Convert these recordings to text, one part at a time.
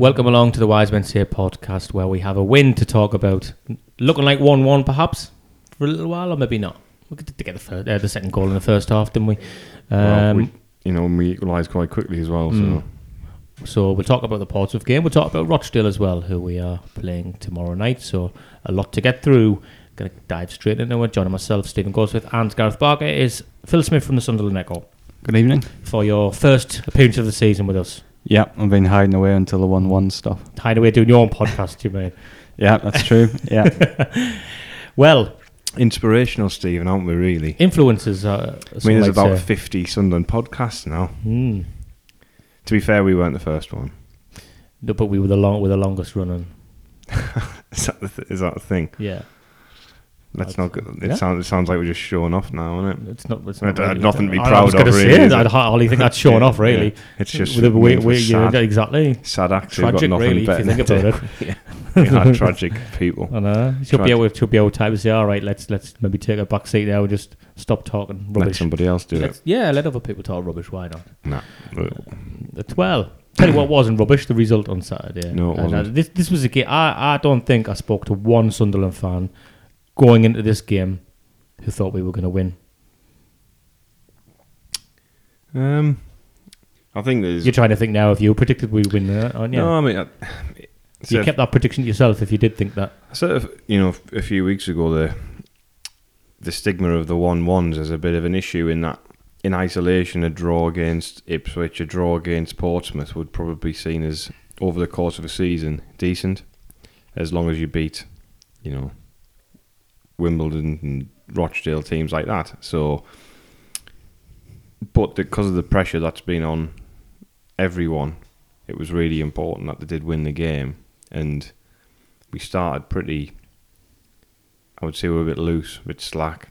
Welcome along to the Wise Men Say podcast, where we have a win to talk about. Looking like one-one, perhaps for a little while, or maybe not. We could get the, first, uh, the second goal in the first half, didn't we? Well, Um, we you know, we equalised quite quickly as well. So Mm. So we'll talk about the Portsmouth game. We'll talk about Rochdale as well, who we are playing tomorrow night. So a lot to get through. Going to dive straight into it. John and myself, Stephen Goldsmith, and Gareth Barker is Phil Smith from the Sunderland Echo Good evening. for your first appearance of the season with us. Yeah, I've been hiding away until the one-one stuff. Hide away doing your own podcast, you mean? Yeah, that's true. Yeah, Well, inspirational, Stephen, aren't we? Really. influences. Uh, I mean, there's about say. 50 Sunderland podcasts now. Hmm. To be fair, we weren't the first one. No, but we were the long, we're the longest running. Is that the, th- is that the thing? Yeah, Let's That's- not. Go, it yeah. sounds. It sounds like we're just showing off now, isn't it? it's not. It's not really- nothing to be I- I proud was of, really, Say, is I'd hardly think that's showing Yeah, off, really. yeah. It's just With the way, way, we're yeah, exactly. sad. We've Tragic, got nothing really, if better you think about to- yeah, tragic people. I know. It should be able, it should be able to say, all right, let's let's maybe take a back seat now and just stop talking rubbish. Let somebody else do Let's- yeah, let other people talk rubbish. Why not? it. Nah. It's well. Tell you what wasn't rubbish. The result on Saturday. No, it uh, wasn't. this this was a game. I I don't think I spoke to one Sunderland fan going into this game who thought we were going to win. Um, I think there's. You're trying to think now if you predicted we'd win, uh, aren't you? No, I mean, I, you kept that prediction to yourself if you did think that. Sort of, you know, a few weeks ago, the the stigma of the one ones is a bit of an issue in that in isolation, a draw against Ipswich, a draw against Portsmouth would probably be seen as over the course of a season decent, as long as you beat, you know, Wimbledon and Rochdale teams like that. So, but because of the pressure that's been on everyone, it was really important that they did win the game and we started pretty. I would say we were a bit loose, a bit slack,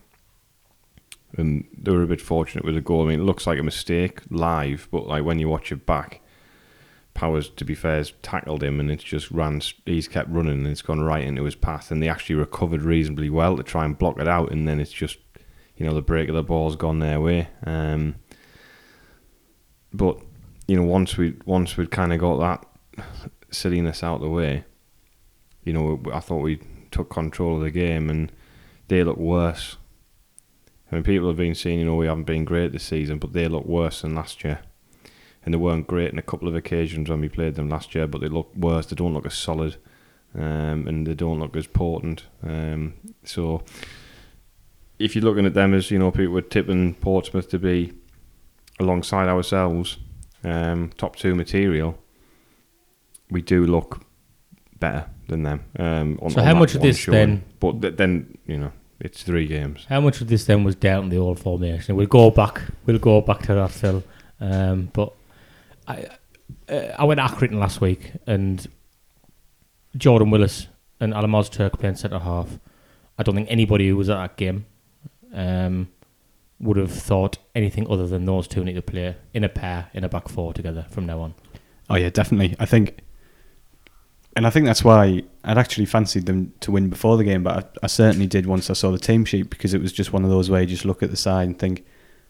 and they were a bit fortunate with the goal. I mean, it looks like a mistake live, but like when you watch it back, Powers, to be fair, has tackled him, and it's just ran. He's kept running, and it's gone right into his path, and they actually recovered reasonably well to try and block it out, and then it's just, you know, the break of the ball's gone their way. Um, but you know, once we once we'd kind of got that silliness out of the way, you know, I thought we took control of the game and they look worse. I mean, people have been saying, you know, we haven't been great this season, but they look worse than last year. And they weren't great in a couple of occasions when we played them last year, but they look worse. They don't look as solid, um, and they don't look as potent. Um, so, if you're looking at them as, you know, people were tipping Portsmouth to be alongside ourselves, um, top two material, we do look better than them. Um, on, So on how much of this showing. then- But th- then you know it's three games. How much of this then was down to the old formation? We'll go back. We'll go back to that, Phil. Um, but I, uh, I went to Accrington last week, and Jordan Willis and Alim Ozturk playing centre half. I don't think anybody who was at that game um, would have thought anything other than those two need to play in a pair in a back four together from now on. Oh yeah, definitely. I think, and I think that's why I'd actually fancied them to win before the game, but I, I certainly did once I saw the team sheet because it was just one of those where you just look at the side and think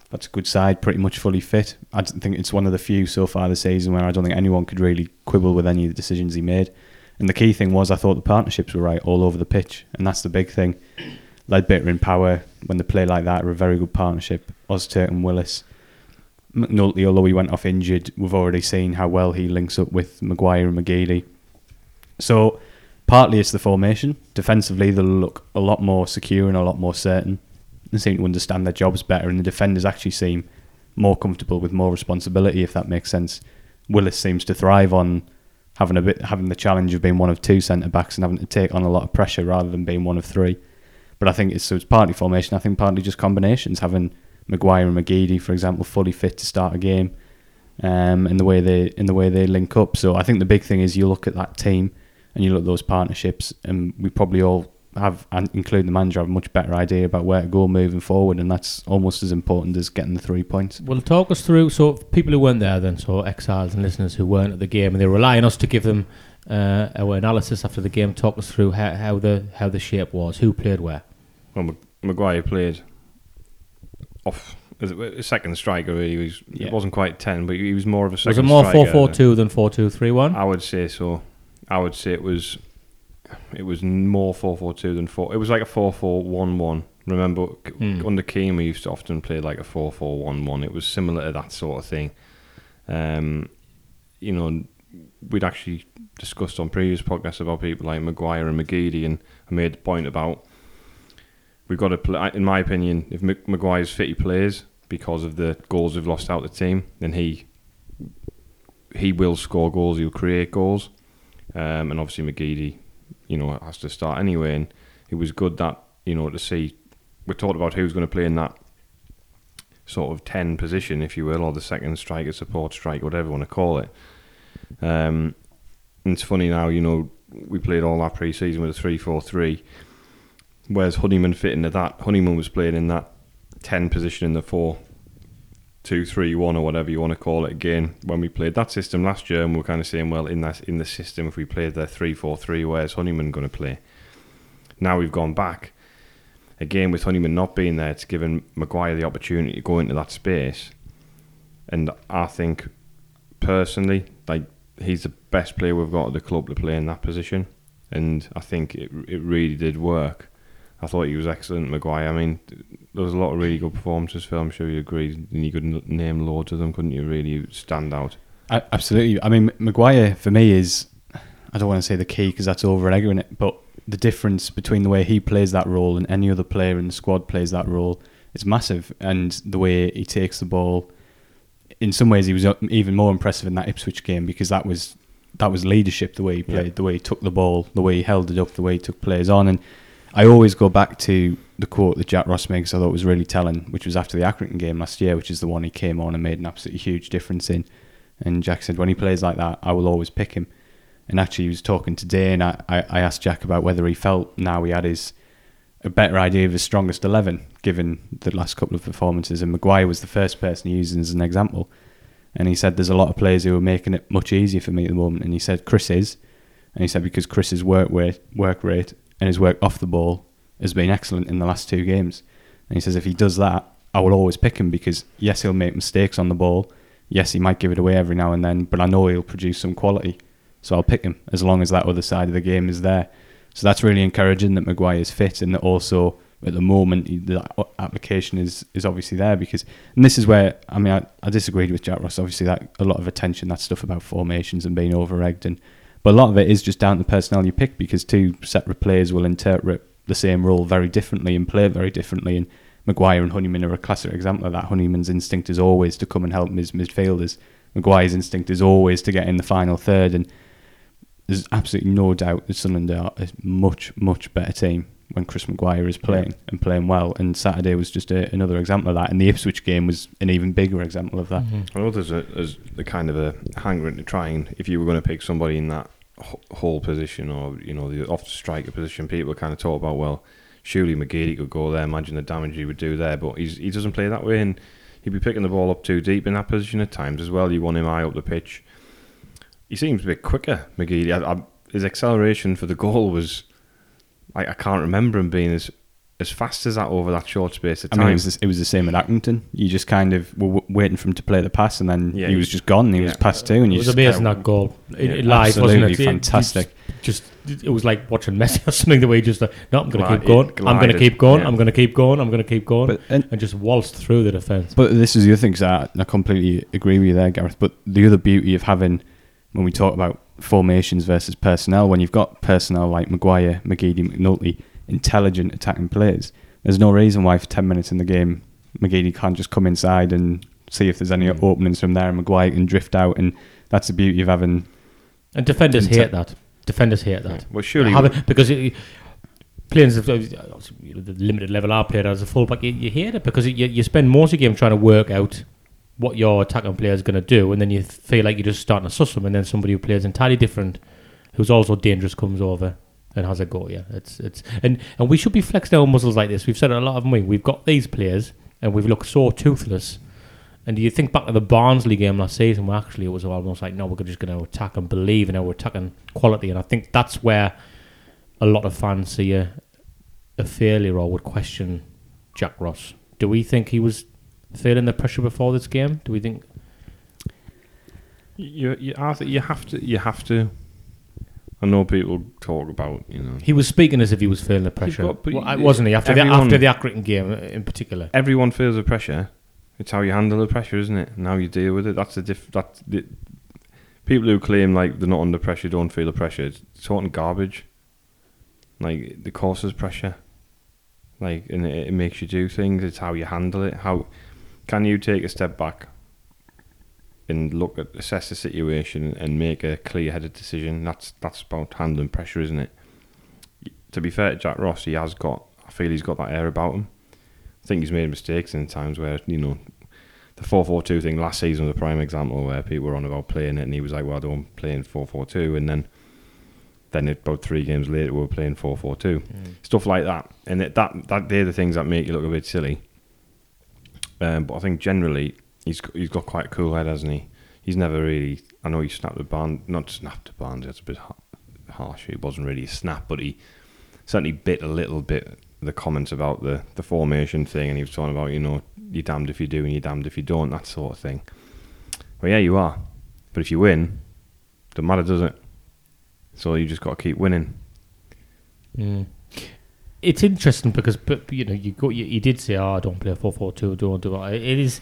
that's a good side, pretty much fully fit. I think it's one of the few so far this season where I don't think anyone could really quibble with any of the decisions he made. And the key thing was I thought the partnerships were right all over the pitch, and that's the big thing. Leadbitter and Power, when they play like that, are a very good partnership. Ozturk and Willis. McNulty, although he went off injured, we've already seen how well he links up with Maguire and McGeady. So, partly it's the formation. Defensively, they'll look a lot more secure and a lot more certain. They seem to understand their jobs better, and the defenders actually seem more comfortable with more responsibility, if that makes sense. Willis seems to thrive on having a bit having the challenge of being one of two centre backs and having to take on a lot of pressure rather than being one of three. But I think it's so it's partly formation. I think partly just combinations. Having Maguire and McGeady, for example, fully fit to start a game, um, in the way they in the way they link up. So I think the big thing is you look at that team and you look at those partnerships, and we probably all have, and including the manager, have a much better idea about where to go moving forward, and that's almost as important as getting the three points. Well, talk us through. So, people who weren't there then, so exiles and listeners who weren't at the game, and they rely on us to give them uh, our analysis after the game. Talk us through how, how the how the shape was, who played where. Well, Mag- Maguire played off as a a second striker. Really, he was. Yeah. It wasn't quite ten, but he was more of a Was it more four four two than four two three one? I would say so. I would say it was. It was more four four two than four. It was like a four four one one. Remember, Hmm. under Keane, we used to often play like a four four one one. It was similar to that sort of thing. Um, you know, we'd actually discussed on previous podcasts about people like Maguire and McGeady, and I made the point about we've got to play. In my opinion, if Maguire's fit, he plays because of the goals we've lost out the team, then he he will score goals. He'll create goals, um, and obviously McGeady, you know, has to start anyway. And it was good that you know to see. We talked about who's going to play in that sort of ten position, if you will, or the second striker, support striker, whatever you want to call it. Um, and it's funny now, you know, we played all that pre-season with a three-four-three. Whereas Honeyman fit into that. Honeyman was playing in that ten position in the four two, three, one, or whatever you want to call it again. When we played that system last year, and we are kind of saying, well, in that in the system, if we played the three, four, three, where's Honeyman going to play? Now we've gone back again with Honeyman not being there. It's given Maguire the opportunity to go into that space, and I think personally, like he's the best player we've got at the club to play in that position, and I think it it really did work. I thought he was excellent, Maguire. I mean, there was a lot of really good performances. Phil, I'm sure you agree. And you could name loads of them, couldn't you? Really stand out. I, absolutely. I mean, Maguire for me is, I don't want to say the key because that's over egging it, but the difference between the way he plays that role and any other player in the squad plays that role is massive. And the way he takes the ball, in some ways, he was uh, even more impressive in that Ipswich game because that was that was leadership. The way he played, Yeah. the way he took the ball, the way he held it up, the way he took players on, and I always go back to the quote that Jack Ross makes. I thought was really telling, which was after the Accrington game last year, which is the one he came on and made an absolutely huge difference in. And Jack said, when he plays like that, I will always pick him. And actually, he was talking today, and I, I, asked Jack about whether he felt now he had his a better idea of his strongest eleven, given the last couple of performances. And Maguire was the first person he used as an example. And he said, "There's a lot of players who are making it much easier for me at the moment." And he said, "Chris is," and he said because Chris's work rate, work rate and his work off the ball has been excellent in the last two games. And he says if he does that, I will always pick him because yes, he'll make mistakes on the ball. Yes, he might give it away every now and then, but I know he'll produce some quality. So I'll pick him as long as that other side of the game is there. So that's really encouraging that Maguire's fit and that also at the moment the application is is obviously there because and this is where I mean I, I disagreed with Jack Ross obviously that a lot of attention that stuff about formations and being over egged and but a lot of it is just down to the personnel you pick because two separate players will interpret the same role very differently and play very differently and Maguire and Honeyman are a classic example of that. Honeyman's instinct is always to come and help his midfielders. Maguire's instinct is always to get in the final third and there's absolutely no doubt that Sunderland are a much, much better team when Chris Maguire is playing and playing well. And Saturday was just a, another example of that. And the Ipswich game was an even bigger example of that. Mm-hmm. I know there's a, there's a kind of a hankering to try and if you were going to pick somebody in that h- whole position or you know the off striker position, people kind of talk about well, surely McGeady could go there. Imagine the damage he would do there, but he's he doesn't play that way, and he'd be picking the ball up too deep in that position at times as well. You want him high up the pitch. He seems a bit quicker, McGeady. I, I, his acceleration for the goal was, I, I can't remember him being as as fast as that over that short space of I time. mean, it was, the, it was the same at Accrington. You just kind of were w- waiting for him to play the pass, and then Yeah, he he- was just gone. He was past two, and It was just amazing kinda- that goal. It, Yeah, it live, wasn't it? It- fantastic. it Just it was like watching Messi or something. The way he just like, no, I'm going to keep going. I'm going to keep going. yeah. I'm going to keep going. I'm going to keep going, But and, and just waltzed through the defense. But this is the other thing, 'cause I, I completely agree with you there, Gareth. But the other beauty of having, when we talk about formations versus personnel, when you've got personnel like Maguire, McGeady, McNulty, intelligent attacking players, there's no reason why for 10 minutes in the game, McGeady can't just come inside and see if there's any Mm. openings from there, and Maguire can drift out. And that's the beauty of having. And defenders Inte- hate that. Defenders hate that. well, surely Have it- because it, playing as a, you know, the limited level I played as a fullback, you, you hate it because you, you spend most of the game trying to work out what your attacking player is going to do, and then you feel like you're just starting to suss them, and then somebody who plays entirely different, who's also dangerous, comes over and has a go. Yeah, it's it's and and we should be flexing our muscles like this. We've said it a lot of we. We've got these players, and we've looked so toothless. And do you think back to the Barnsley game last season, where actually it was almost like, no, we're just going to attack and believe, in our attacking quality. And I think that's where a lot of fans see a, a failure or would question Jack Ross. Do we think he was feeling the pressure before this game? Do we think? You, you, think you have to. You have to. I know people talk about you know He was speaking as if he was feeling the pressure, got- but Well, wasn't he? After the everyone- after the Accrington game uh, in particular. everyone feels the pressure. It's how you handle the pressure, isn't it? And how you deal with it. That's the diff. That's the people who claim like they're not under pressure don't feel the pressure. It's talking garbage. Like the causes pressure. Like and it, it makes you do things. It's how you handle it. How can you take a step back and look at assess the situation and make a clear-headed decision? That's that's about handling pressure, isn't it? To be fair to Jack Ross, he has got. I feel he's got that air about him. I think he's made mistakes in times where you know the four four two thing last season was a prime example where people were on about playing it and he was like, "Well, I don't play in four four two," and then then about three games later we were playing four four two, mm. stuff like that, and it, that that they're the things that make you look a bit silly. Um, but I think generally he's he's got quite a cool head, hasn't he? He's never really. I know he snapped a band, not snapped a band. That's a bit ha- harsh. It wasn't really a snap, but he certainly bit a little bit the comments about the, the formation thing, and he was talking about you know you're damned if you do and you're damned if you don't, that sort of thing. Well, yeah, you are, but if you win, doesn't matter, does it? So you just got to keep winning. Mm. It's interesting because, but you know, you got you, you did say, "Oh, I don't play a four four two, don't do it." It is.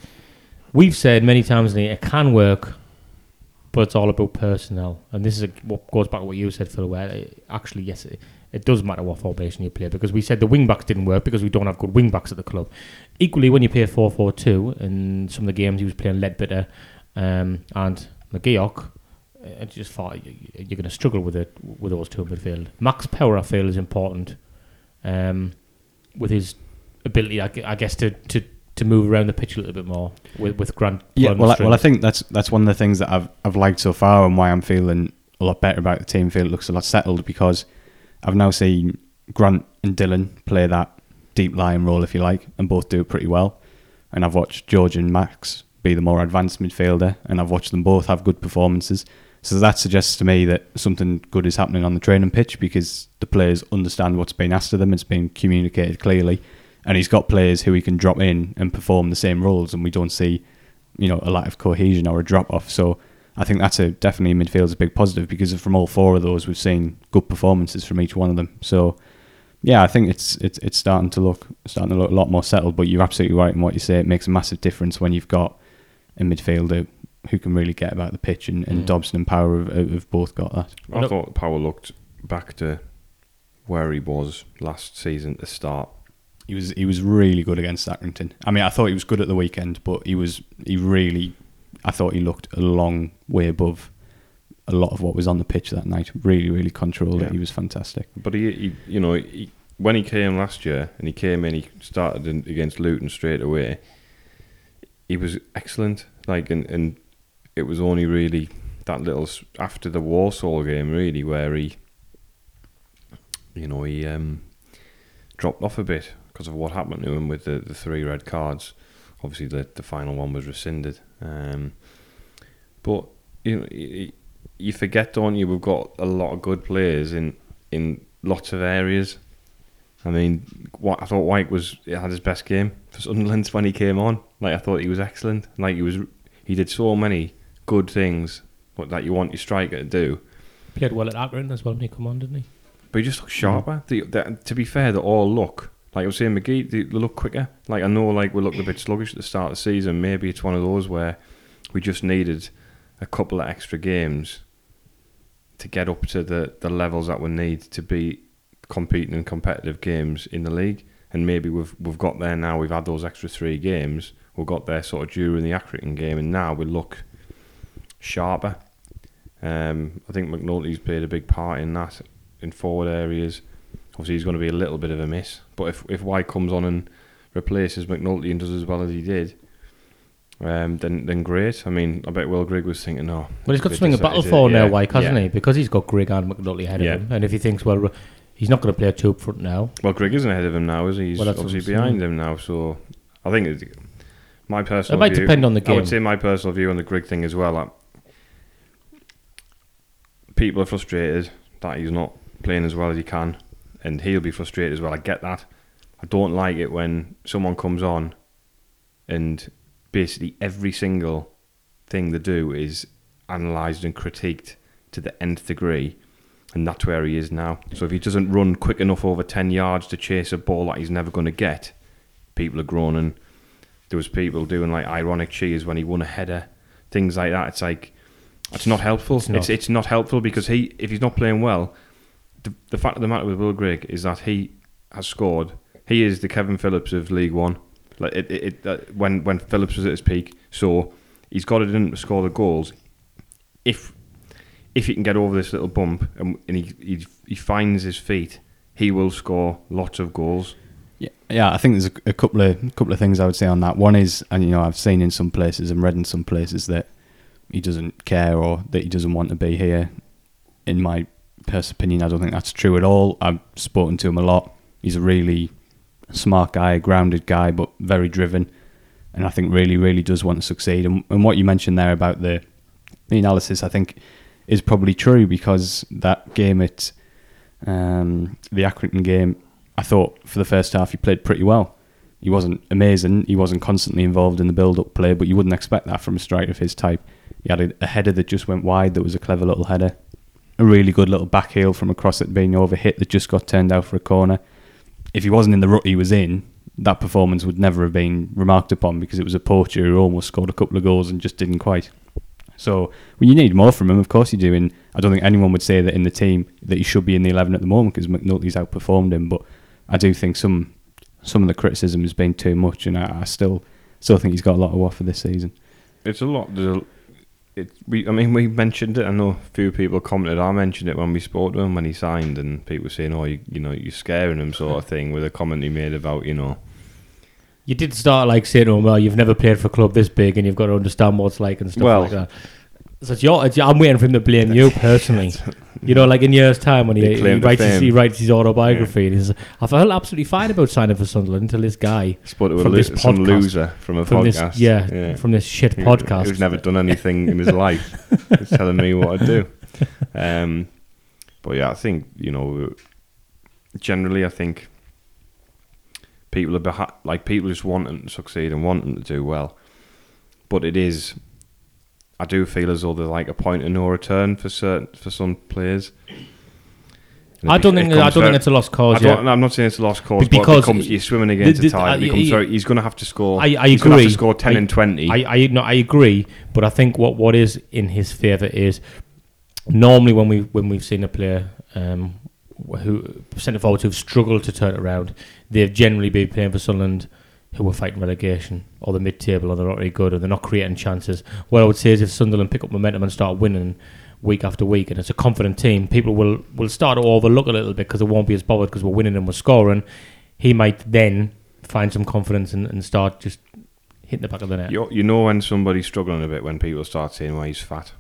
We've said many times it can work, but it's all about personnel, and this is a, what goes back to what you said, Phil. Where it, actually, yes, it, it does matter what formation you play because we said the wing backs didn't work because we don't have good wing backs at the club. Equally, when you play four four two, and some of the games he was playing Leadbitter um, and McGeouch, uh, I just thought you- you're going to struggle with it with those two midfield. Max Power, I feel, is important um, with his ability, I, I guess, to, to, to move around the pitch a little bit more with with Grant. Yeah, well, I, well, I think that's that's one of the things that I've I've liked so far, and why I'm feeling a lot better about the team. Feel it looks a lot settled because I've now seen Grant and Dylan play that deep lying role, if you like, and both do it pretty well. And I've watched George and Max be the more advanced midfielder, and I've watched them both have good performances. So that suggests to me that something good is happening on the training pitch because the players understand what's being asked of them. It's been communicated clearly, and he's got players who he can drop in and perform the same roles, and we don't see, you know, a lack of cohesion or a drop off. So I think that's a definitely midfield's a big positive because from all four of those we've seen good performances from each one of them. So yeah, I think it's it's it's starting to look starting to look a lot more settled. But you're absolutely right in what you say. It makes a massive difference when you've got a midfielder who can really get about the pitch, and, and Mm. Dobson and Power have, have both got that. I Look- thought Power looked back to where he was last season at the start. He was he was really good against Accrington. I mean, I thought he was good at the weekend, but he was he really, I thought he looked a long way above a lot of what was on the pitch that night. Really, really controlled Yeah. it. He was fantastic. But he, he you know, he, when he came last year and he came in, he started in, against Luton straight away. He was excellent. Like, and, and it was only really that little after the Walsall game, really, where he, you know, he um, dropped off a bit because of what happened to him with the, the three red cards. Obviously, the the final one was rescinded. Um, but you know, you, forget, don't you? We've got a lot of good players in in lots of areas. I mean, I thought Wyke was had his best game for Sunderland when he came on. Like I thought he was excellent. Like he was, he did so many good things what that you want your striker to do. He played well at Accrington as well when he come on, didn't he? But he just looks sharper. Mm. The, the, to be fair, they all look like I was saying. McGee, they, they look quicker. Like I know, like we looked a bit sluggish at the start of the season. Maybe it's one of those where we just needed a couple of extra games to get up to the, the levels that we need to be competing in competitive games in the league. And maybe we've we've got there now. We've had those extra three games. We got there sort of during the Accrington game, and now we look sharper. Um, I think McNulty's played a big part in that in forward areas. Obviously, he's going to be a little bit of a miss. But if if Wyke comes on and replaces McNulty and does as well as he did, um, then then great. I mean, I bet Will Grigg was thinking, oh, Well, he's got something to just- battle for now, yeah, Wyke, hasn't yeah. he? Because he's got Grigg and McNulty ahead Yeah. of him, and if he thinks, well, he's not going to play a two up front now, well, Grigg isn't ahead of him now, is he? He's Well, obviously behind him now. So I think it's, my it personal might view, depend on the I game. would say my personal view on the Grigg thing as well. People are frustrated that he's not playing as well as he can, and he'll be frustrated as well. I get that. I don't like it when someone comes on and basically every single thing they do is analysed and critiqued to the nth degree, and that's where he is now. So if he doesn't run quick enough over ten yards to chase a ball that he's never going to get, people are groaning. There was people doing like ironic cheers when he won a header, things like that. It's like it's not helpful. It's It's not. it's, not helpful because he if he's not playing well, the, the fact of the matter with Will Grigg is that he has scored. He is the Kevin Phillips of League One. Like it, it, it uh, when when Phillips was at his peak. So he's got it in to score the goals. If if he can get over this little bump and, and he, he he finds his feet, he will score lots of goals. Yeah, yeah. I think there's a, a couple of couple of things I would say on that. One is, and you know, I've seen in some places and read in some places that he doesn't care or that he doesn't want to be here. In my personal opinion, I don't think that's true at all. I've spoken to him a lot. He's a really smart guy, a grounded guy, but very driven, and I think really, really does want to succeed. And, and what you mentioned there about the the analysis, I think, is probably true because that game at um, the Accrington game, I thought for the first half he played pretty well. He wasn't amazing. He wasn't constantly involved in the build-up play, but you wouldn't expect that from a striker of his type. He had a, a header that just went wide. That was a clever little header. A really good little back heel from across it being over hit that just got turned out for a corner. If he wasn't in the rut he was in, that performance would never have been remarked upon because it was a poacher who almost scored a couple of goals and just didn't quite. So well, you need more from him, of course you do. And I don't think anyone would say that in the team that he should be in the eleven at the moment because McNulty's outperformed him. But I do think some some of the criticism has been too much, and I, I still still think he's got a lot to offer this season. It's a lot. There's a, it, we, I mean, we mentioned it. I know a few people commented. I mentioned it when we spoke to him when he signed, and people were saying, "Oh, you, you know, you're scaring him," sort of thing, with a comment he made about, you know, You did start like saying "Oh, "Well, you've never played for a club this big, and you've got to understand what it's like and stuff Well- like that." So it's your, it's, I'm waiting for him to blame you personally. You know, like in years' time when he, he writes his, he writes his autobiography, and he says, "I felt absolutely fine about signing for Sunderland until this guy spoke to a From lo- this some loser from a from podcast. this, yeah, from this shit Who- podcast." who's never done anything in his life. He's telling me what to do. Um, but yeah, I think you know, generally, I think people are beha- like people just want to succeed and want them to do well. But it is, I do feel as though there's like a point of no return for certain for some players. I don't think I don't very- think it's a lost I cause. don't, Yeah. I'm not saying it's a lost cause, Be- but because it becomes, you're swimming against the- the, tide. It becomes yeah, very, he's going to have to score. I, I he's going to have agree. to score 10 I- and 20. I, I no, I agree, but I think what, what is in his favour is normally when we when we've seen a player um, who centre forwards who've struggled to turn it around, they've generally been playing for Sunderland who were fighting relegation or the mid table or they're not very good or they're not creating chances. What I would say is if Sunderland pick up momentum and start winning week after week and it's a confident team, people will, will start to overlook a little bit because it won't be as bothered because we're winning and we're scoring. He might then find some confidence and, and start just hitting the back of the net. You, you know when somebody's struggling a bit when people start saying, well, he's fat.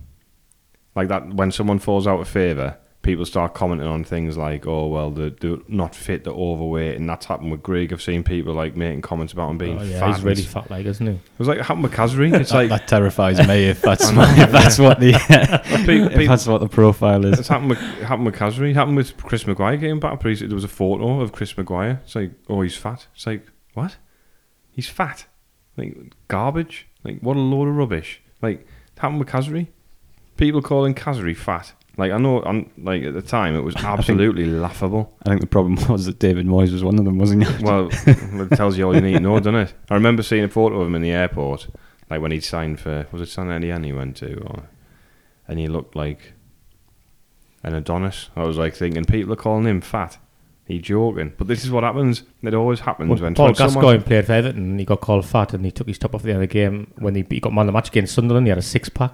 Like that, when someone falls out of favour, people start commenting on things like, oh, well, they're, they're not fit, they're overweight. And that's happened with Grigg. I've seen people like making comments about him being Oh, yeah, fat. he's really It's- fat, like, isn't he? It was like it happened with Khazri. It's that, like, that terrifies me if that's if that's what the people, if that's what the profile is. It's happened with it happened with Khazri. It happened with Chris Maguire getting back. But he's- there was a photo of Chris Maguire. It's like, oh, he's fat. It's like, what? He's fat. Like garbage. Like what a load of rubbish. Like it happened with Khazri. People calling Khazri fat. Like I know, on like at the time, it was absolutely laughable. I think the problem was that David Moyes was one of them, wasn't he? Well, it tells you all you need to know, doesn't it? I remember seeing a photo of him in the airport, like when he signed for was it Saint-Étienne he went to, or, and he looked like an Adonis. I was like thinking, people are calling him fat. He joking, but this is what happens. It always happens Well, when Paul when someone- Gascoigne played for Everton and he got called fat and he took his top off the end of the game when he, he got man of the match against Sunderland. He had a six pack.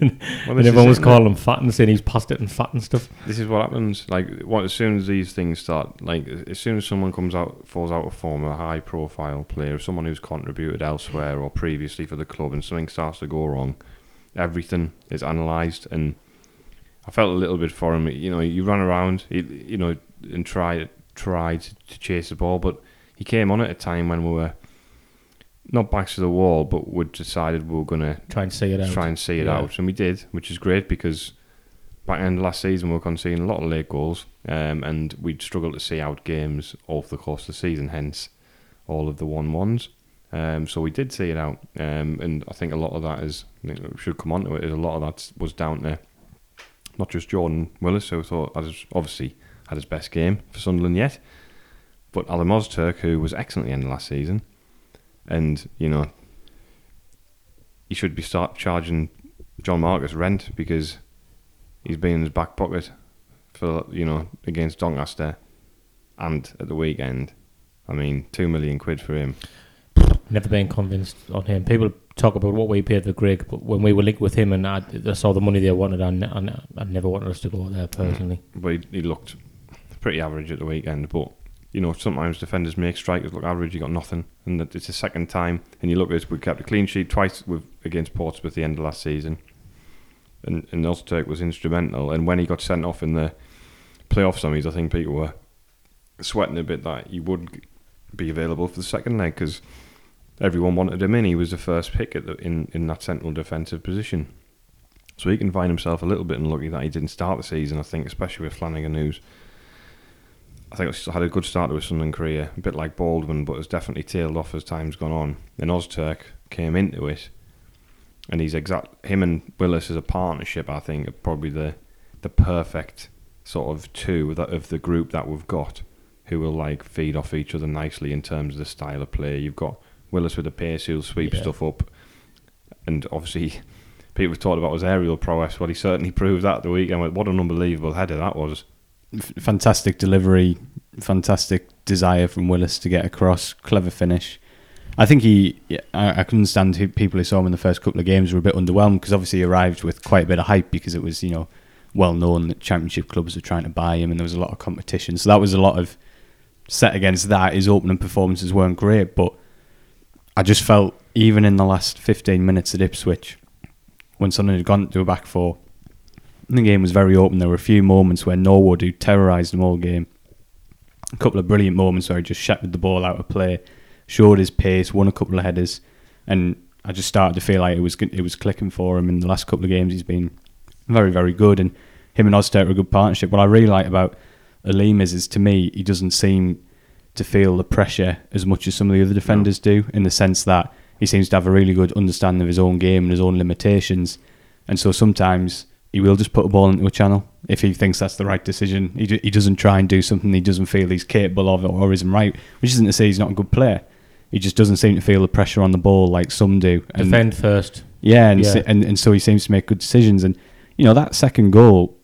And everyone was calling him fat and saying he's past it and fat and stuff. This is what happens. Like, what as soon as these things start, like as soon as someone comes out, falls out of form, a high-profile player, someone who's contributed elsewhere or previously for the club, and something starts to go wrong, everything is analysed. And I felt a little bit for him. You know, you ran around, you, you know, and tried tried to chase the ball, but he came on at a time when we were not backs to the wall, but we decided we were going to Try and see it out. try and see it Yeah. out, and we did, which is great because back in last season we were conceding a lot of late goals, um, and we'd struggled to see out games over the course of the season. Hence, all of the one ones. Um, so we did see it out, um, and I think a lot of that is you know, should come on to it. Is a lot of that was down to not just Jordan Willis, who I thought has obviously had his best game for Sunderland yet, but Alim Ozturk, who was excellent at the end of last season, and you know he should be start charging John Marquis rent because he's been in his back pocket for you know against Doncaster and at the weekend. I mean, two million quid for him. Never been convinced on him. People talk about what we paid for Grigg, but when we were linked with him and I, I saw the money they wanted, I, I, I never wanted us to go there personally. Mm. But he, he looked pretty average at the weekend. But you know, sometimes defenders make strikers look average. You got nothing, and it's the second time. And you look at we kept a clean sheet twice with against Portsmouth at the end of last season, and and was instrumental. And when he got sent off in the playoff semis, I think people were sweating a bit that he would be available for the second leg because everyone wanted him in. He was the first pick the, in in that central defensive position. So he can find himself a little bit unlucky that he didn't start the season. I think, especially with Flanagan, who's I think he's had a good start to his Sunderland career, a bit like Baldwin, but has definitely tailed off as time's gone on. And Ozturk came into it, and he's exact. Him and Willis as a partnership, I think, are probably the the perfect sort of two that of the group that we've got, who will like feed off each other nicely in terms of the style of play. You've got Willis with the pace, who'll sweep Yeah. stuff up, and obviously. People have talked about his aerial prowess. Well, he certainly proved that the weekend. What an unbelievable header that was. F- fantastic delivery, fantastic desire from Willis to get across, clever finish. I think he, I can understand who people who saw him in the first couple of games were a bit underwhelmed because obviously he arrived with quite a bit of hype because it was, you know, well known that championship clubs were trying to buy him and there was a lot of competition. So that was a lot of set against that. His opening performances weren't great, but I just felt even in the last 15 minutes at Ipswich, when Sunderland had gone to a back four, the game was very open. There were a few moments where Norwood, who terrorised them all game, a couple of brilliant moments where he just shepherded the ball out of play, showed his pace, won a couple of headers, and I just started to feel like it was it was clicking for him. In the last couple of games, he's been very very good, and him and Ozturk are a good partnership. What I really like about Alim is, is to me, he doesn't seem to feel the pressure as much as some of the other defenders do, in the sense that he seems to have a really good understanding of his own game and his own limitations, and so sometimes he will just put a ball into a channel if he thinks that's the right decision. He, d- he doesn't try and do something he doesn't feel he's capable of or isn't right, which isn't to say he's not a good player. He just doesn't seem to feel the pressure on the ball like some do. And Defend first. yeah, and, Yeah. and and so he seems to make good decisions. And you know that second goal,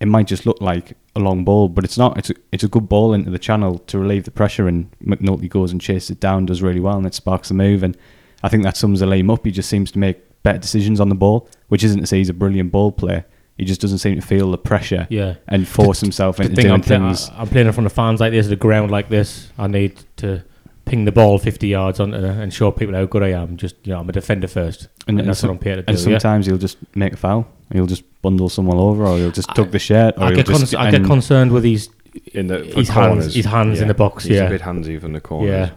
it might just look like a long ball, but it's not. It's a, it's a good ball into the channel to relieve the pressure, and McNulty goes and chases it down, does really well, and it sparks the move. And I think that sums Alim up. He just seems to make better decisions on the ball, which isn't to say he's a brilliant ball player. He just doesn't seem to feel the pressure Yeah. and force himself The into thing doing I'm, play- things. I- I'm playing in front of fans like this, at a ground like this. I need to ping the ball 50 yards on and show people how good I am. Just you know, I'm a defender first, and, And- that's and what I'm paid to do. And yeah. sometimes he'll just make a foul. He'll just bundle someone over, or he'll just I- tug the shirt, or I he'll get, just. I get concerned with his In the his hands, his hands in the box. He's yeah, a bit handsy from the corners. yeah.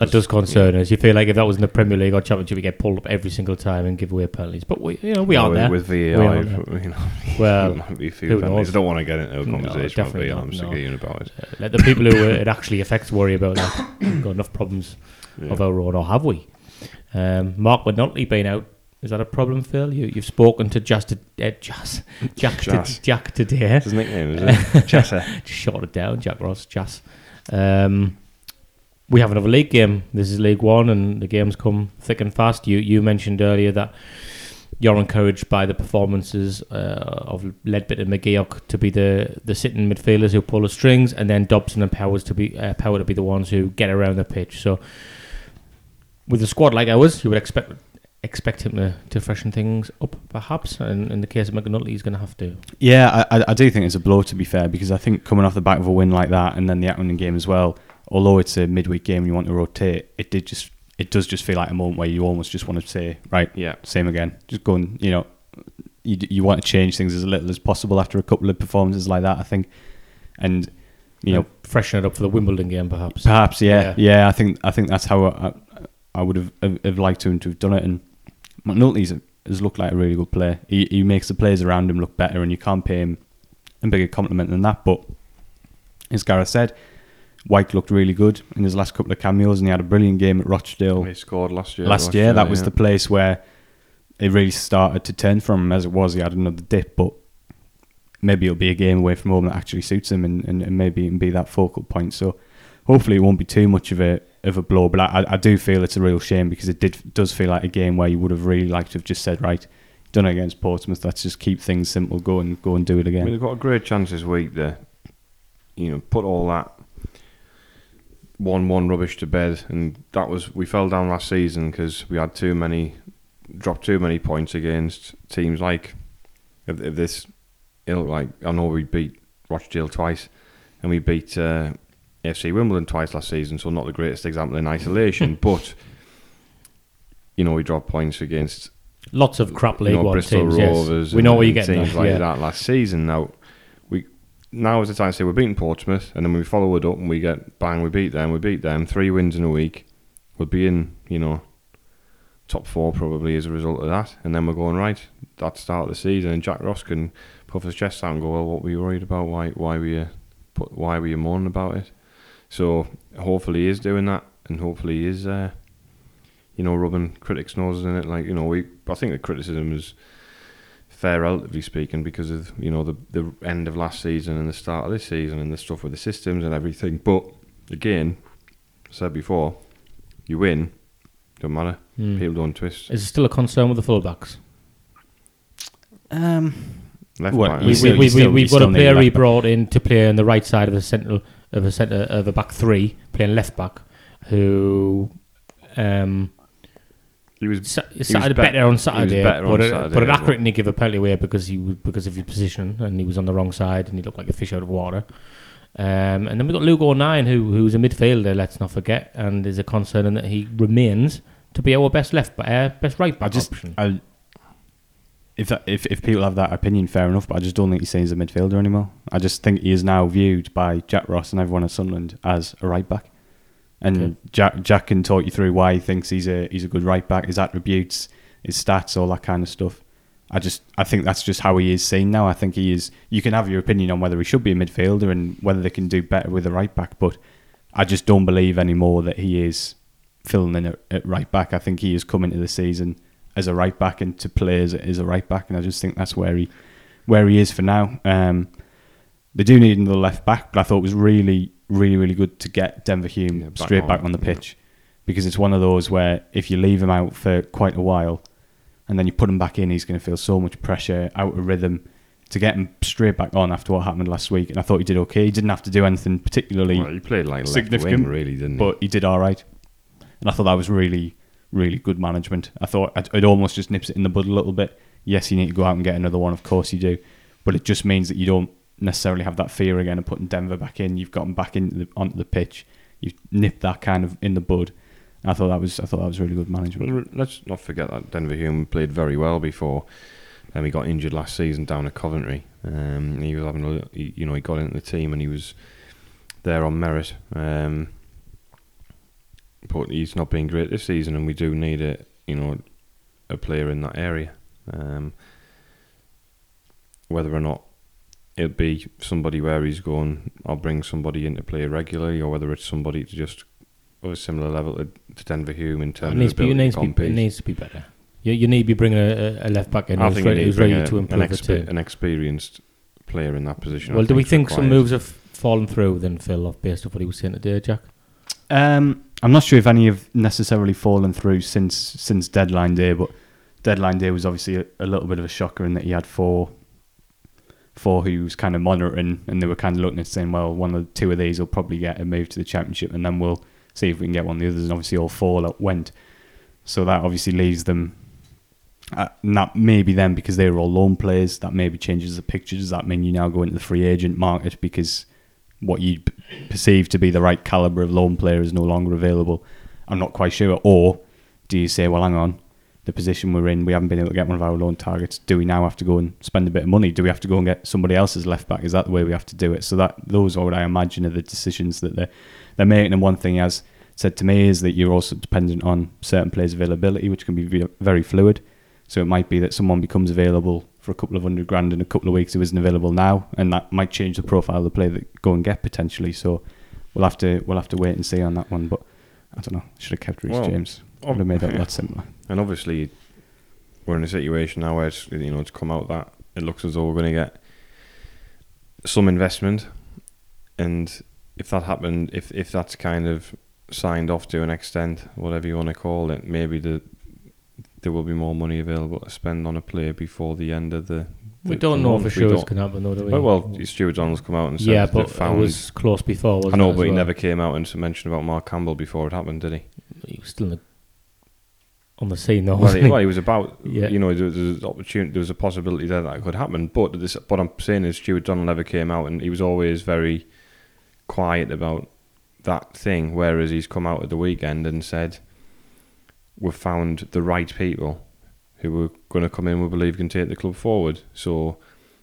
That does concern us. You feel like if that was in the Premier League or Championship, we get pulled up every single time and give away penalties. But we, you know, we Well, aren't there. with VAR. We aren't you know, Well, might be a few who penalties. knows? I don't want to get into a conversation about definitely VAR. I'm sick no. of about it. Let the people who uh, it actually affects worry about that. We've got enough problems Yeah. of our own, or have we? Um, Marc McNulty been out. Is that a problem, Phil? You, you've spoken to Just, uh, Jas, Jack, Jas. To, Jack today. That's his nickname, is it? Chassa. Just short it down, Jack Ross, Jas. Um, we have another league game. This is League One, and the games come thick and fast. You you mentioned earlier that you're encouraged by the performances uh, of Ledbit and McGeouch to be the, the sitting midfielders who pull the strings, and then Dobson and Powers to be uh, Power to be the ones who get around the pitch. So, with a squad like ours, you would expect expect him to, to freshen things up, perhaps. And in the case of McNulty, he's going to have to. Yeah, I, I- do think it's a blow to be fair because I think coming off the back of a win like that and then the Accrington game as well, although it's a midweek game and you want to rotate, it did just it does just feel like a moment where you almost just want to say right, Yeah. same again, just go and you know you you want to change things as little as possible after a couple of performances like that. I think, and you know freshen it up for the Wimbledon game, perhaps. Perhaps, yeah, Yeah. yeah. I think I think that's how I, I would have, have, have liked him to have done it. And McNulty's has looked like a really good player. He he makes the players around him look better, and you can't pay him a bigger compliment than that. But as Gareth said, Wyke looked really good in his last couple of cameos, and he had a brilliant game at Rochdale He scored last year. last year. That was yeah. the place where it really started to turn from him. As it was, he had another dip, but maybe it'll be a game away from home that actually suits him, and, and, and maybe it can be that focal point. So hopefully, it won't be too much of a of a blow. But I, I do feel it's a real shame because it did does feel like a game where you would have really liked to have just said, right, done it against Portsmouth. Let's just keep things simple. Go and go and do it I mean, again. they've got a great chance this week to, you know, put all that one-one rubbish to bed, and that was we fell down last season because we had too many, dropped too many points against teams like, if, if this, it'll like I know we beat Rochdale twice, and we beat uh, FC Wimbledon twice last season, so not the greatest example in isolation, but. You know, we dropped points against Lots of crap you League know, One Bristol teams. Rovers. yes. we know what you're getting. Teams like yeah. that last season. Now now is the time to say we're beating Portsmouth, and then we follow it up and we get bang, we beat them, we beat them, three wins in a week. We'll be in, you know, top four probably as a result of that, and then we're going right. That start of the season, and Jack Ross can puff his chest out and go, "Well, what were you worried about? Why, why were you, put, why were you moaning about it?" So hopefully he is doing that, and hopefully he is. Uh, you know, rubbing critics' noses in it. Like, you know, we I think the criticism is fair, relatively speaking, because of you know the the end of last season and the start of this season and the stuff with the systems and everything. But again, I said before, you win, don't matter. Mm. People don't twist. Is there still a concern with the fullbacks? Um, Left What, back, We, we, we, still, we, have got a player left he brought in to play on the right side of the centre of a centre of a back three, playing left back, who um, he was sa- was started bet- better on he was Saturday, better on but, Saturday, but an but- accurate didn't give a penalty away because he w- because of his position and he was on the wrong side and he looked like a fish out of water. Um, and then we've got Luke O'Nien, who who's a midfielder, let's not forget, and is a concern in that he remains to be our best left ba- uh, best right back I just, option. I, if that, if if people have that opinion, fair enough. But I just don't think he's seen as a midfielder anymore. I just think he is now viewed by Jack Ross and everyone at Sunderland as a right back. And Okay. Jack Jack can talk you through why he thinks he's a he's a good right back, his attributes, his stats, all that kind of stuff. I just I think that's just how he is seen now. I think he is. You can have your opinion on whether he should be a midfielder and whether they can do better with a right back, but I just don't believe anymore that he is filling in at, at right back. I think he is coming to the season as a right back and to play as, as a right back, and I just think that's where he where he is for now. Um, they do need another left back, but I thought it was really, really, really good to get Denver Hume Yeah, back straight on, back on the yeah. pitch because it's one of those where if you leave him out for quite a while and then you put him back in, he's going to feel so much pressure, out of rhythm. To get him straight back on after what happened last week, and I thought he did okay. He didn't have to do anything particularly well, he played like significant, wing, really, didn't he? but he did all right. And I thought that was really, really good management. I thought it almost just nips it in the bud a little bit. Yes, you need to go out and get another one, of course you do, but it just means that you don't necessarily have that fear again of putting Denver back in. You've gotten back into the, onto the pitch. You've nipped that kind of in the bud. I thought that was I thought that was really good management. Let's not forget that Denver Hume played very well before. Um, he got injured last season down at Coventry. Um, he was having a, you know, he got into the team and he was there on merit. Um, but he's not been great this season, and we do need a, you know, a player in that area. Um, whether or not it'll be somebody where he's going, I'll bring somebody in to play regularly, or whether it's somebody to just of a similar level to, to Denver Hume in It terms needs, of to be, it, needs to to be, it needs to be better. You, you need to be bringing a, a left back in I who's think you ready, need who's to bring ready a- to an, improve the expe- team. an experienced player in that position. I Well, do we is think some moves have fallen through then, Phil, off based off what he was saying today, Jack? Um, I'm not sure if any have necessarily fallen through since since deadline day, but deadline day was obviously a, a little bit of a shocker in that he had four four who he was kind of monitoring, and they were kind of looking at saying, well, one of the two of these will probably get a move to the championship, and then we'll see if we can get one of the others. And obviously, all four went, so that obviously leaves them. Uh, that maybe then because they were all loan players, that maybe changes the picture. Does that mean you now go into the free agent market because what you perceive to be the right caliber of loan player is no longer available? I'm not quite sure. Or do you say, well, hang on, the position we're in, we haven't been able to get one of our loan targets. Do we now have to go and spend a bit of money? Do we have to go and get somebody else's left back? Is that the way we have to do it? So that those are what I imagine are the decisions that they're they're making. And one thing he has said to me is that you're also dependent on certain players' availability, which can be very fluid. So it might be that someone becomes available for a couple of hundred grand in a couple of weeks who isn't available now, and that might change the profile of the player that go and get potentially. So we'll have to we'll have to wait and see on that one. But I don't know. Should have kept Reece Well, James. Would have made that a lot simpler. And obviously, we're in a situation now where it's, you know it's come out that it looks as though we're going to get some investment, and if that happened, if if that's kind of signed off to an extent, whatever you want to call it, maybe the there will be more money available to spend on a player before the end of the. We the- don't the know month. for sure it's going to happen, though, do we? Well, well, Stuart Donald's come out and said yeah, but they it found. was close before, wasn't I know, but he well? never came out and mentioned about Mark Campbell before it happened, did he? He was still in the, on the scene, though. well, he, well, he was about, Yeah. you know, there was an opportunity, there was a possibility there that could happen. But this, what I'm saying is, Stuart Donald never came out, and he was always very quiet about that thing. Whereas he's come out at the weekend and said, "We've found the right people who are going to come in. We believe can take the club forward." So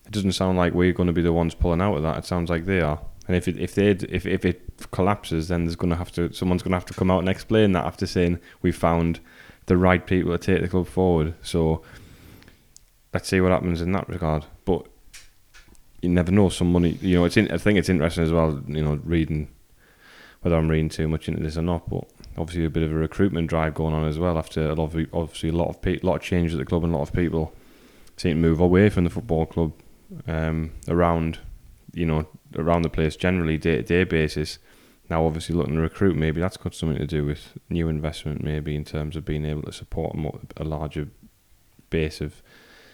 it doesn't sound like we're going to be the ones pulling out of that. It sounds like they are. And if it if they if if it collapses, then there's going to have to someone's going to have to come out and explain that after saying we found the right people to take the club forward. So let's see what happens in that regard. But you never know. Some money, you know. It's in, I think it's interesting as well. You know, reading whether I'm reading too much into this or not. But obviously, a bit of a recruitment drive going on as well. After a lot of obviously a lot of pe- lot of changes at the club and a lot of people seem to move away from the football club um, around, you know, around the place generally day to day basis. Now, obviously, looking to recruit, maybe that's got something to do with new investment, maybe in terms of being able to support a, more, a larger base of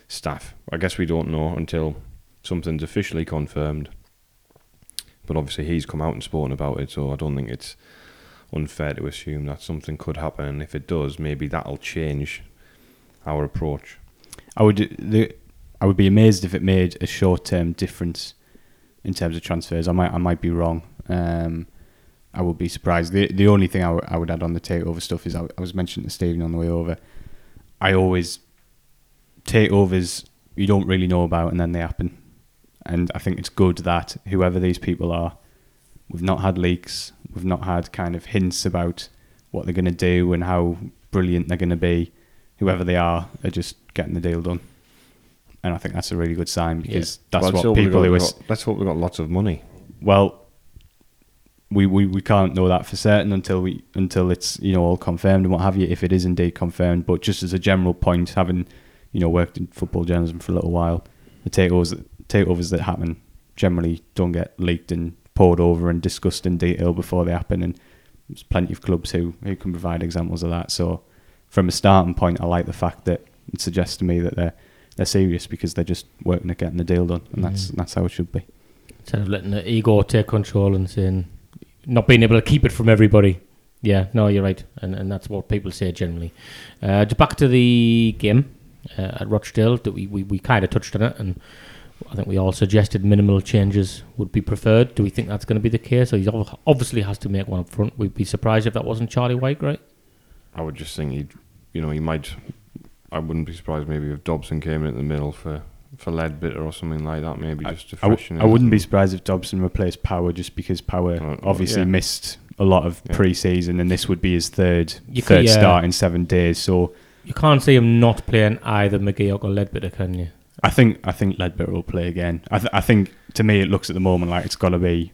staff. I guess we don't know until something's officially confirmed. But obviously, he's come out and spoken about it, so I don't think it's unfair to assume that something could happen. And if it does, maybe that'll change our approach. I would the, I would be amazed if it made a short term difference in terms of transfers. I might I might be wrong. Um, I would be surprised. The the only thing I, w- I would add on the takeover stuff is I, I was mentioning to Stephen on the way over. I always takeovers you don't really know about and then they happen, and I think it's good that whoever these people are, we've not had leaks, we've not had kind of hints about what they're going to do and how brilliant they're going to be. Whoever they are, are just getting the deal done, and I think that's a really good sign because that's Well, what people who are let's hope we got lots of money. well, we, we, we can't know that for certain until we until it's you know all confirmed and what have you. If it is indeed confirmed, but just as a general point, having you know worked in football journalism for a little while, the takeovers that, takeovers that happen generally don't get leaked and poured over and discussed in detail before they happen. And there's plenty of clubs who who can provide examples of that. So from a starting point, I like the fact that it suggests to me that they're they're serious because they're just working at getting the deal done, and that's Mhm. that's how it should be. Instead of letting the ego take control and saying, not being able to keep it from everybody. Yeah, no, you're right. And and that's what people say generally. Uh, back to the game uh, at Rochdale, that we, we, we kind of touched on it, and I think we all suggested minimal changes would be preferred. Do we think that's going to be the case? So he obviously has to make one up front. We'd be surprised if that wasn't Charlie Wyke, right? I would just think he'd, you know, he might. I wouldn't be surprised maybe if Dobson came in at the middle for for Leadbitter or something like that. Maybe just to I, w- freshen. I wouldn't be surprised if Dobson replaced Power just because Power Uh, obviously yeah. missed a lot of Yeah. pre-season and this would be his third You third could- yeah. start in seven days. So You can't see him not playing either McGeouch or Leadbitter, can you? I think I think Leadbitter will play again. I, th- I think to me it looks at the moment like it's got to be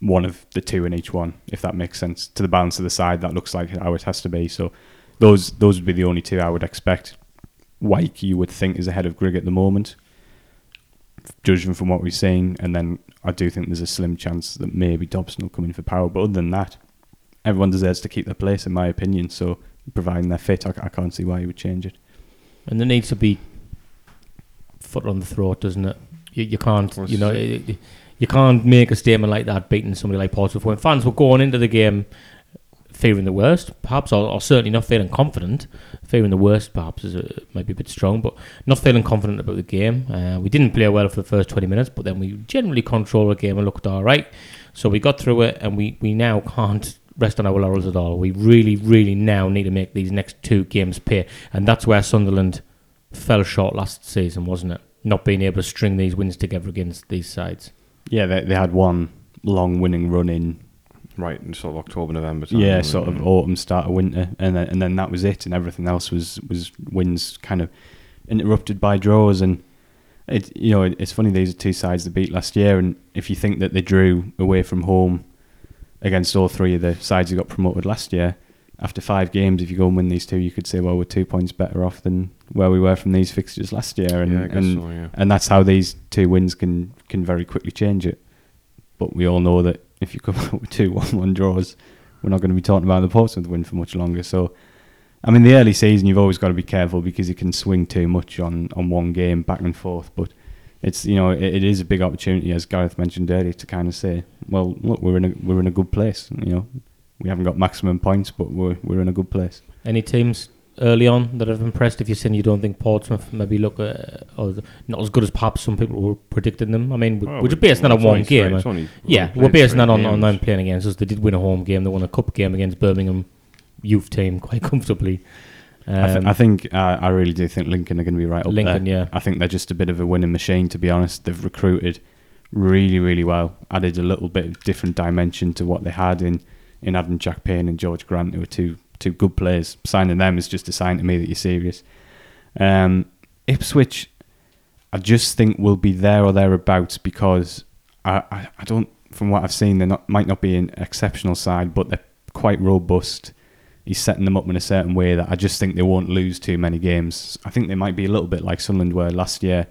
one of the two in each one, if that makes sense. To the balance of the side, that looks like how it has to be. So those those would be the only two I would expect. Wyke, you would think, is ahead of Grigg at the moment, judging from what we're seeing. And then I do think there's a slim chance that maybe Dobson will come in for Power. But other than that, everyone deserves to keep their place, in my opinion. So providing they're fit, I, I can't see why you would change it. And there needs to be foot on the throat, doesn't it? You, you can't, you know, it's- y- y- you can't make a statement like that beating somebody like Portsmouth when fans were going into the game fearing the worst, perhaps, or, or certainly not feeling confident. Fearing the worst, perhaps, is a, might be a bit strong, but not feeling confident about the game. Uh, we didn't play well for the first 20 minutes, but then we generally controlled the game and looked all right. So we got through it, and we, we now can't rest on our laurels at all. We really, really now need to make these next two games pay, and that's where Sunderland fell short last season, wasn't it? Not being able to string these wins together against these sides. Yeah, they, they had one long winning run in right in sort of October, November. Time, yeah, sort of autumn, start of winter, and then and then that was it, and everything else was was wins kind of interrupted by draws, and it you know it's funny these are two sides they beat last year, and if you think that they drew away from home against all three of the sides who got promoted last year. After five games, if you go and win these two, you could say, well, we're two points better off than where we were from these fixtures last year, and yeah, and, so, yeah. and that's how these two wins can can very quickly change it. But we all know that if you come out with two one-one draws, we're not going to be talking about the Portsmouth win for much longer. So, I mean, the early season you've always got to be careful because it can swing too much on on one game back and forth. But it's you know it, it is a big opportunity, as Gareth mentioned earlier, to kind of say, well, look, we're in a we're in a good place. You know, we haven't got maximum points, but we're we're in a good place. Any teams early on that have impressed? If you're saying you don't think Portsmouth maybe look uh, or not as good as perhaps some people were predicting them. I mean, Well, we're just we- basing that on it's one game. it's uh, only- yeah, we we're played basing that three on, on them playing against us. They did win a home game. They won a cup game against Birmingham youth team quite comfortably. I, th- Um, I think uh, I really do think Lincoln are going to be right up Lincoln, there. yeah. I think they're just a bit of a winning machine, to be honest. They've recruited really, really well. Added a little bit of different dimension to what they had in in Adam Jack Payne and George Grant, who were two two good players. Signing them is just a sign to me that you're serious. Um, Ipswich, I just think will be there or thereabouts because I, I, I don't, from what I've seen, they not might not be an exceptional side, but they're quite robust. He's setting them up in a certain way that I just think they won't lose too many games. I think they might be a little bit like Sunderland were last year,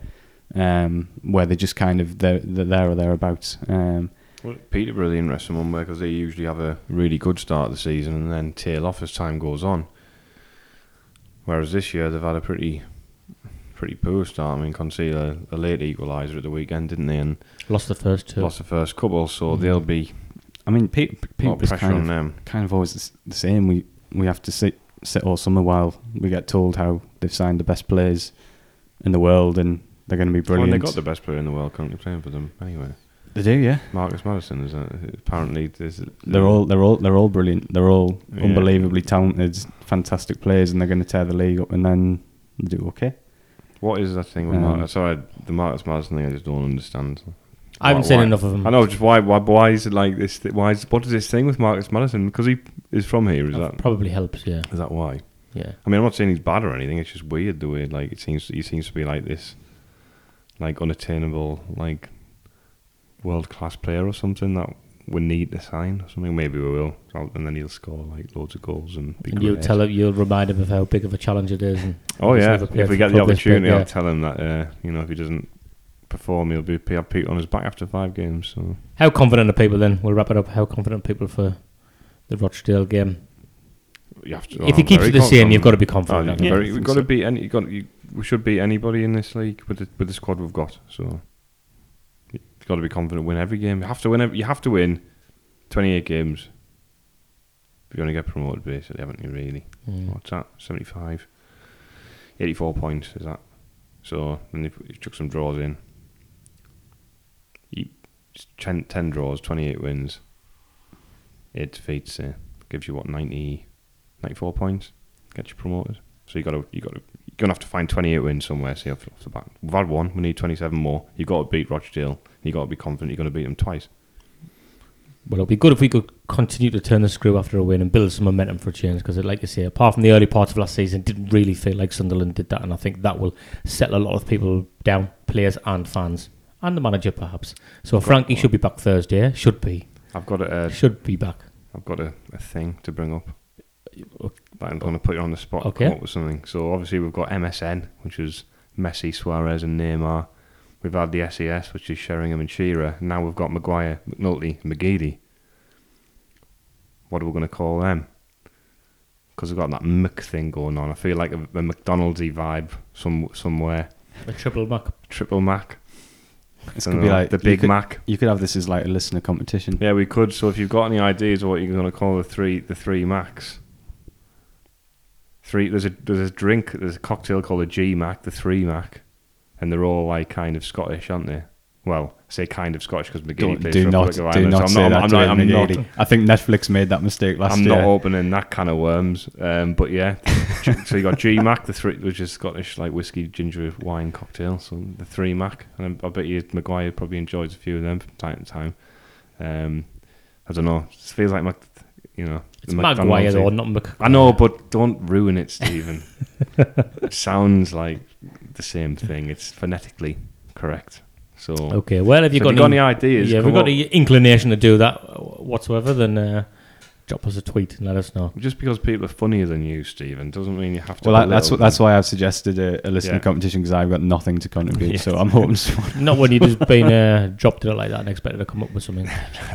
um, where they just kind of they're, they're there or thereabouts. Um, Well, Peterborough, the interesting one, because they usually have a really good start of the season and then tail off as time goes on. Whereas this year they've had a pretty, pretty poor start. I mean, conceded a, a late equaliser at the weekend, didn't they? And lost the first two. lost the first couple, so Mhm. they'll be I mean, Pe- a lot Peterborough's pressure kind on of them. kind of always the same. We we have to sit sit all summer while we get told how they've signed the best players in the world and they're going to be Well, brilliant. they got the best player in the world currently playing for them anyway. They do, yeah. Marcus Maddison is uh, apparently there's They're all they're all they're all brilliant. They're all Yeah. unbelievably talented, fantastic players, and they're going to tear the league up and then do okay. What is that thing with Um, Marcus? Sorry, the Marcus Maddison thing I just don't understand. I haven't Why- seen why- enough of them. I know, just why, why, why is it like this? thi- Why is what is this thing with Marcus Maddison? Because he is from here. Is that Probably helps, yeah. is that why? Yeah. I mean, I'm not saying he's bad or anything. It's just weird the way like it seems he seems to be like this, like unattainable, like world class player or something that we need to sign or something. Maybe we will, and then he'll score like loads of goals and be And you'll tell him, you'll remind him of how big of a challenge it is. And Oh yeah, if we get the club this big, opportunity, yeah. I'll tell him that uh, you know if he doesn't perform, he'll be have Pete on his back after five games. So How confident are people then? We'll wrap it up. How confident are people for the Rochdale game? you have to. if oh, he keeps very it the same, you've got to be Oh, confident. you haven't you? very, we've got to so. beat any. You got, you, we should beat anybody in this league with the with the squad we've got. So you've got to be confident. Win every game. You have to win. Every, you have to win twenty eight games. If you're going to get promoted, basically, haven't you? Really? Mm. What's that? 75. 84 points is that? So and if you chuck some draws in, you, 10, 10 draws, twenty eight wins, eight defeats. Uh, gives you what 90, 94 points. Get you promoted. So you got to you got to you're gonna have to find twenty eight wins somewhere. See off, off the bat. We've had one. We need twenty seven more. You've got to beat Rochdale. You've got to be confident. You're going to beat them twice. Well, it'd be good if we could continue to turn the screw after a win and build some momentum for a change. Because, like you say, apart from the early part of last season, didn't really feel like Sunderland did that, and I think that will settle a lot of people down, players and fans, and the manager perhaps. So Frankie should be back Thursday. Should be, I've got a uh, should be back. I've got a, a thing to bring up. O- But I'm going to put you on the spot. Okay. Come up with something. So obviously we've got MSN, which is Messi, Suarez, and Neymar. We've had the SES, which is Sheringham and Shearer. Now we've got Maguire, McNulty, and McGeady. What are we going to call them? Because we've got that Mc thing going on. I feel like a, a McDonald'sy vibe some somewhere. A triple muck. Triple Mac. It's I gonna don't be like the you Big could- Mac. You could have this as like a listener competition. Yeah, we could. So if you've got any ideas of what you're going to call the three the three Macs, three there's a there's a drink there's a cocktail called a G Mac, the three Mac, and they're all like kind of Scottish, aren't they? Well, I say kind of Scottish because McGee Don't, plays do not, do not so say I'm that not, I'm I'm not, I think Netflix made that mistake last time. I'm year. not opening that kind of worms. Um, but yeah, so you got G Mac, the three, which is Scottish like whiskey ginger wine cocktail. So the three Mac, and I bet you Maguire probably enjoys a few of them from time to time. Um, I don't know. It feels like Mac, you know. It's the Maguire McDonald's though, thing. not Mc. I know, but don't ruin it, Stephen. it sounds like the same thing. It's phonetically correct. So, Okay, well, if you've if got, you got any, any ideas, yeah, if come you've got up. any inclination to do that whatsoever, then uh, drop us a tweet and let us know. just because people are funnier than you, Stephen, doesn't mean you have to. Well, that, that's what, that's why I've suggested a, a listening Yeah. competition because I've got nothing to contribute. Yeah. So I'm hoping. Not when you've just been uh, dropped it like that and expected to come up with something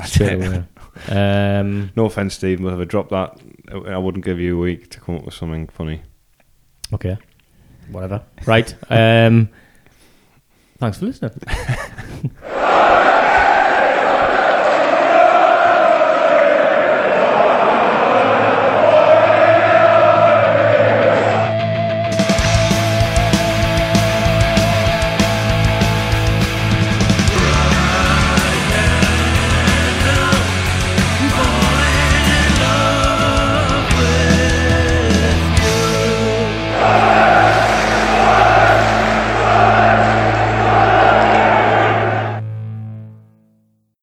straight away. Um, No offense, Stephen, but if I dropped that, I I wouldn't give you a week to come up with something funny. okay, whatever. Right. Um, thanks for listening.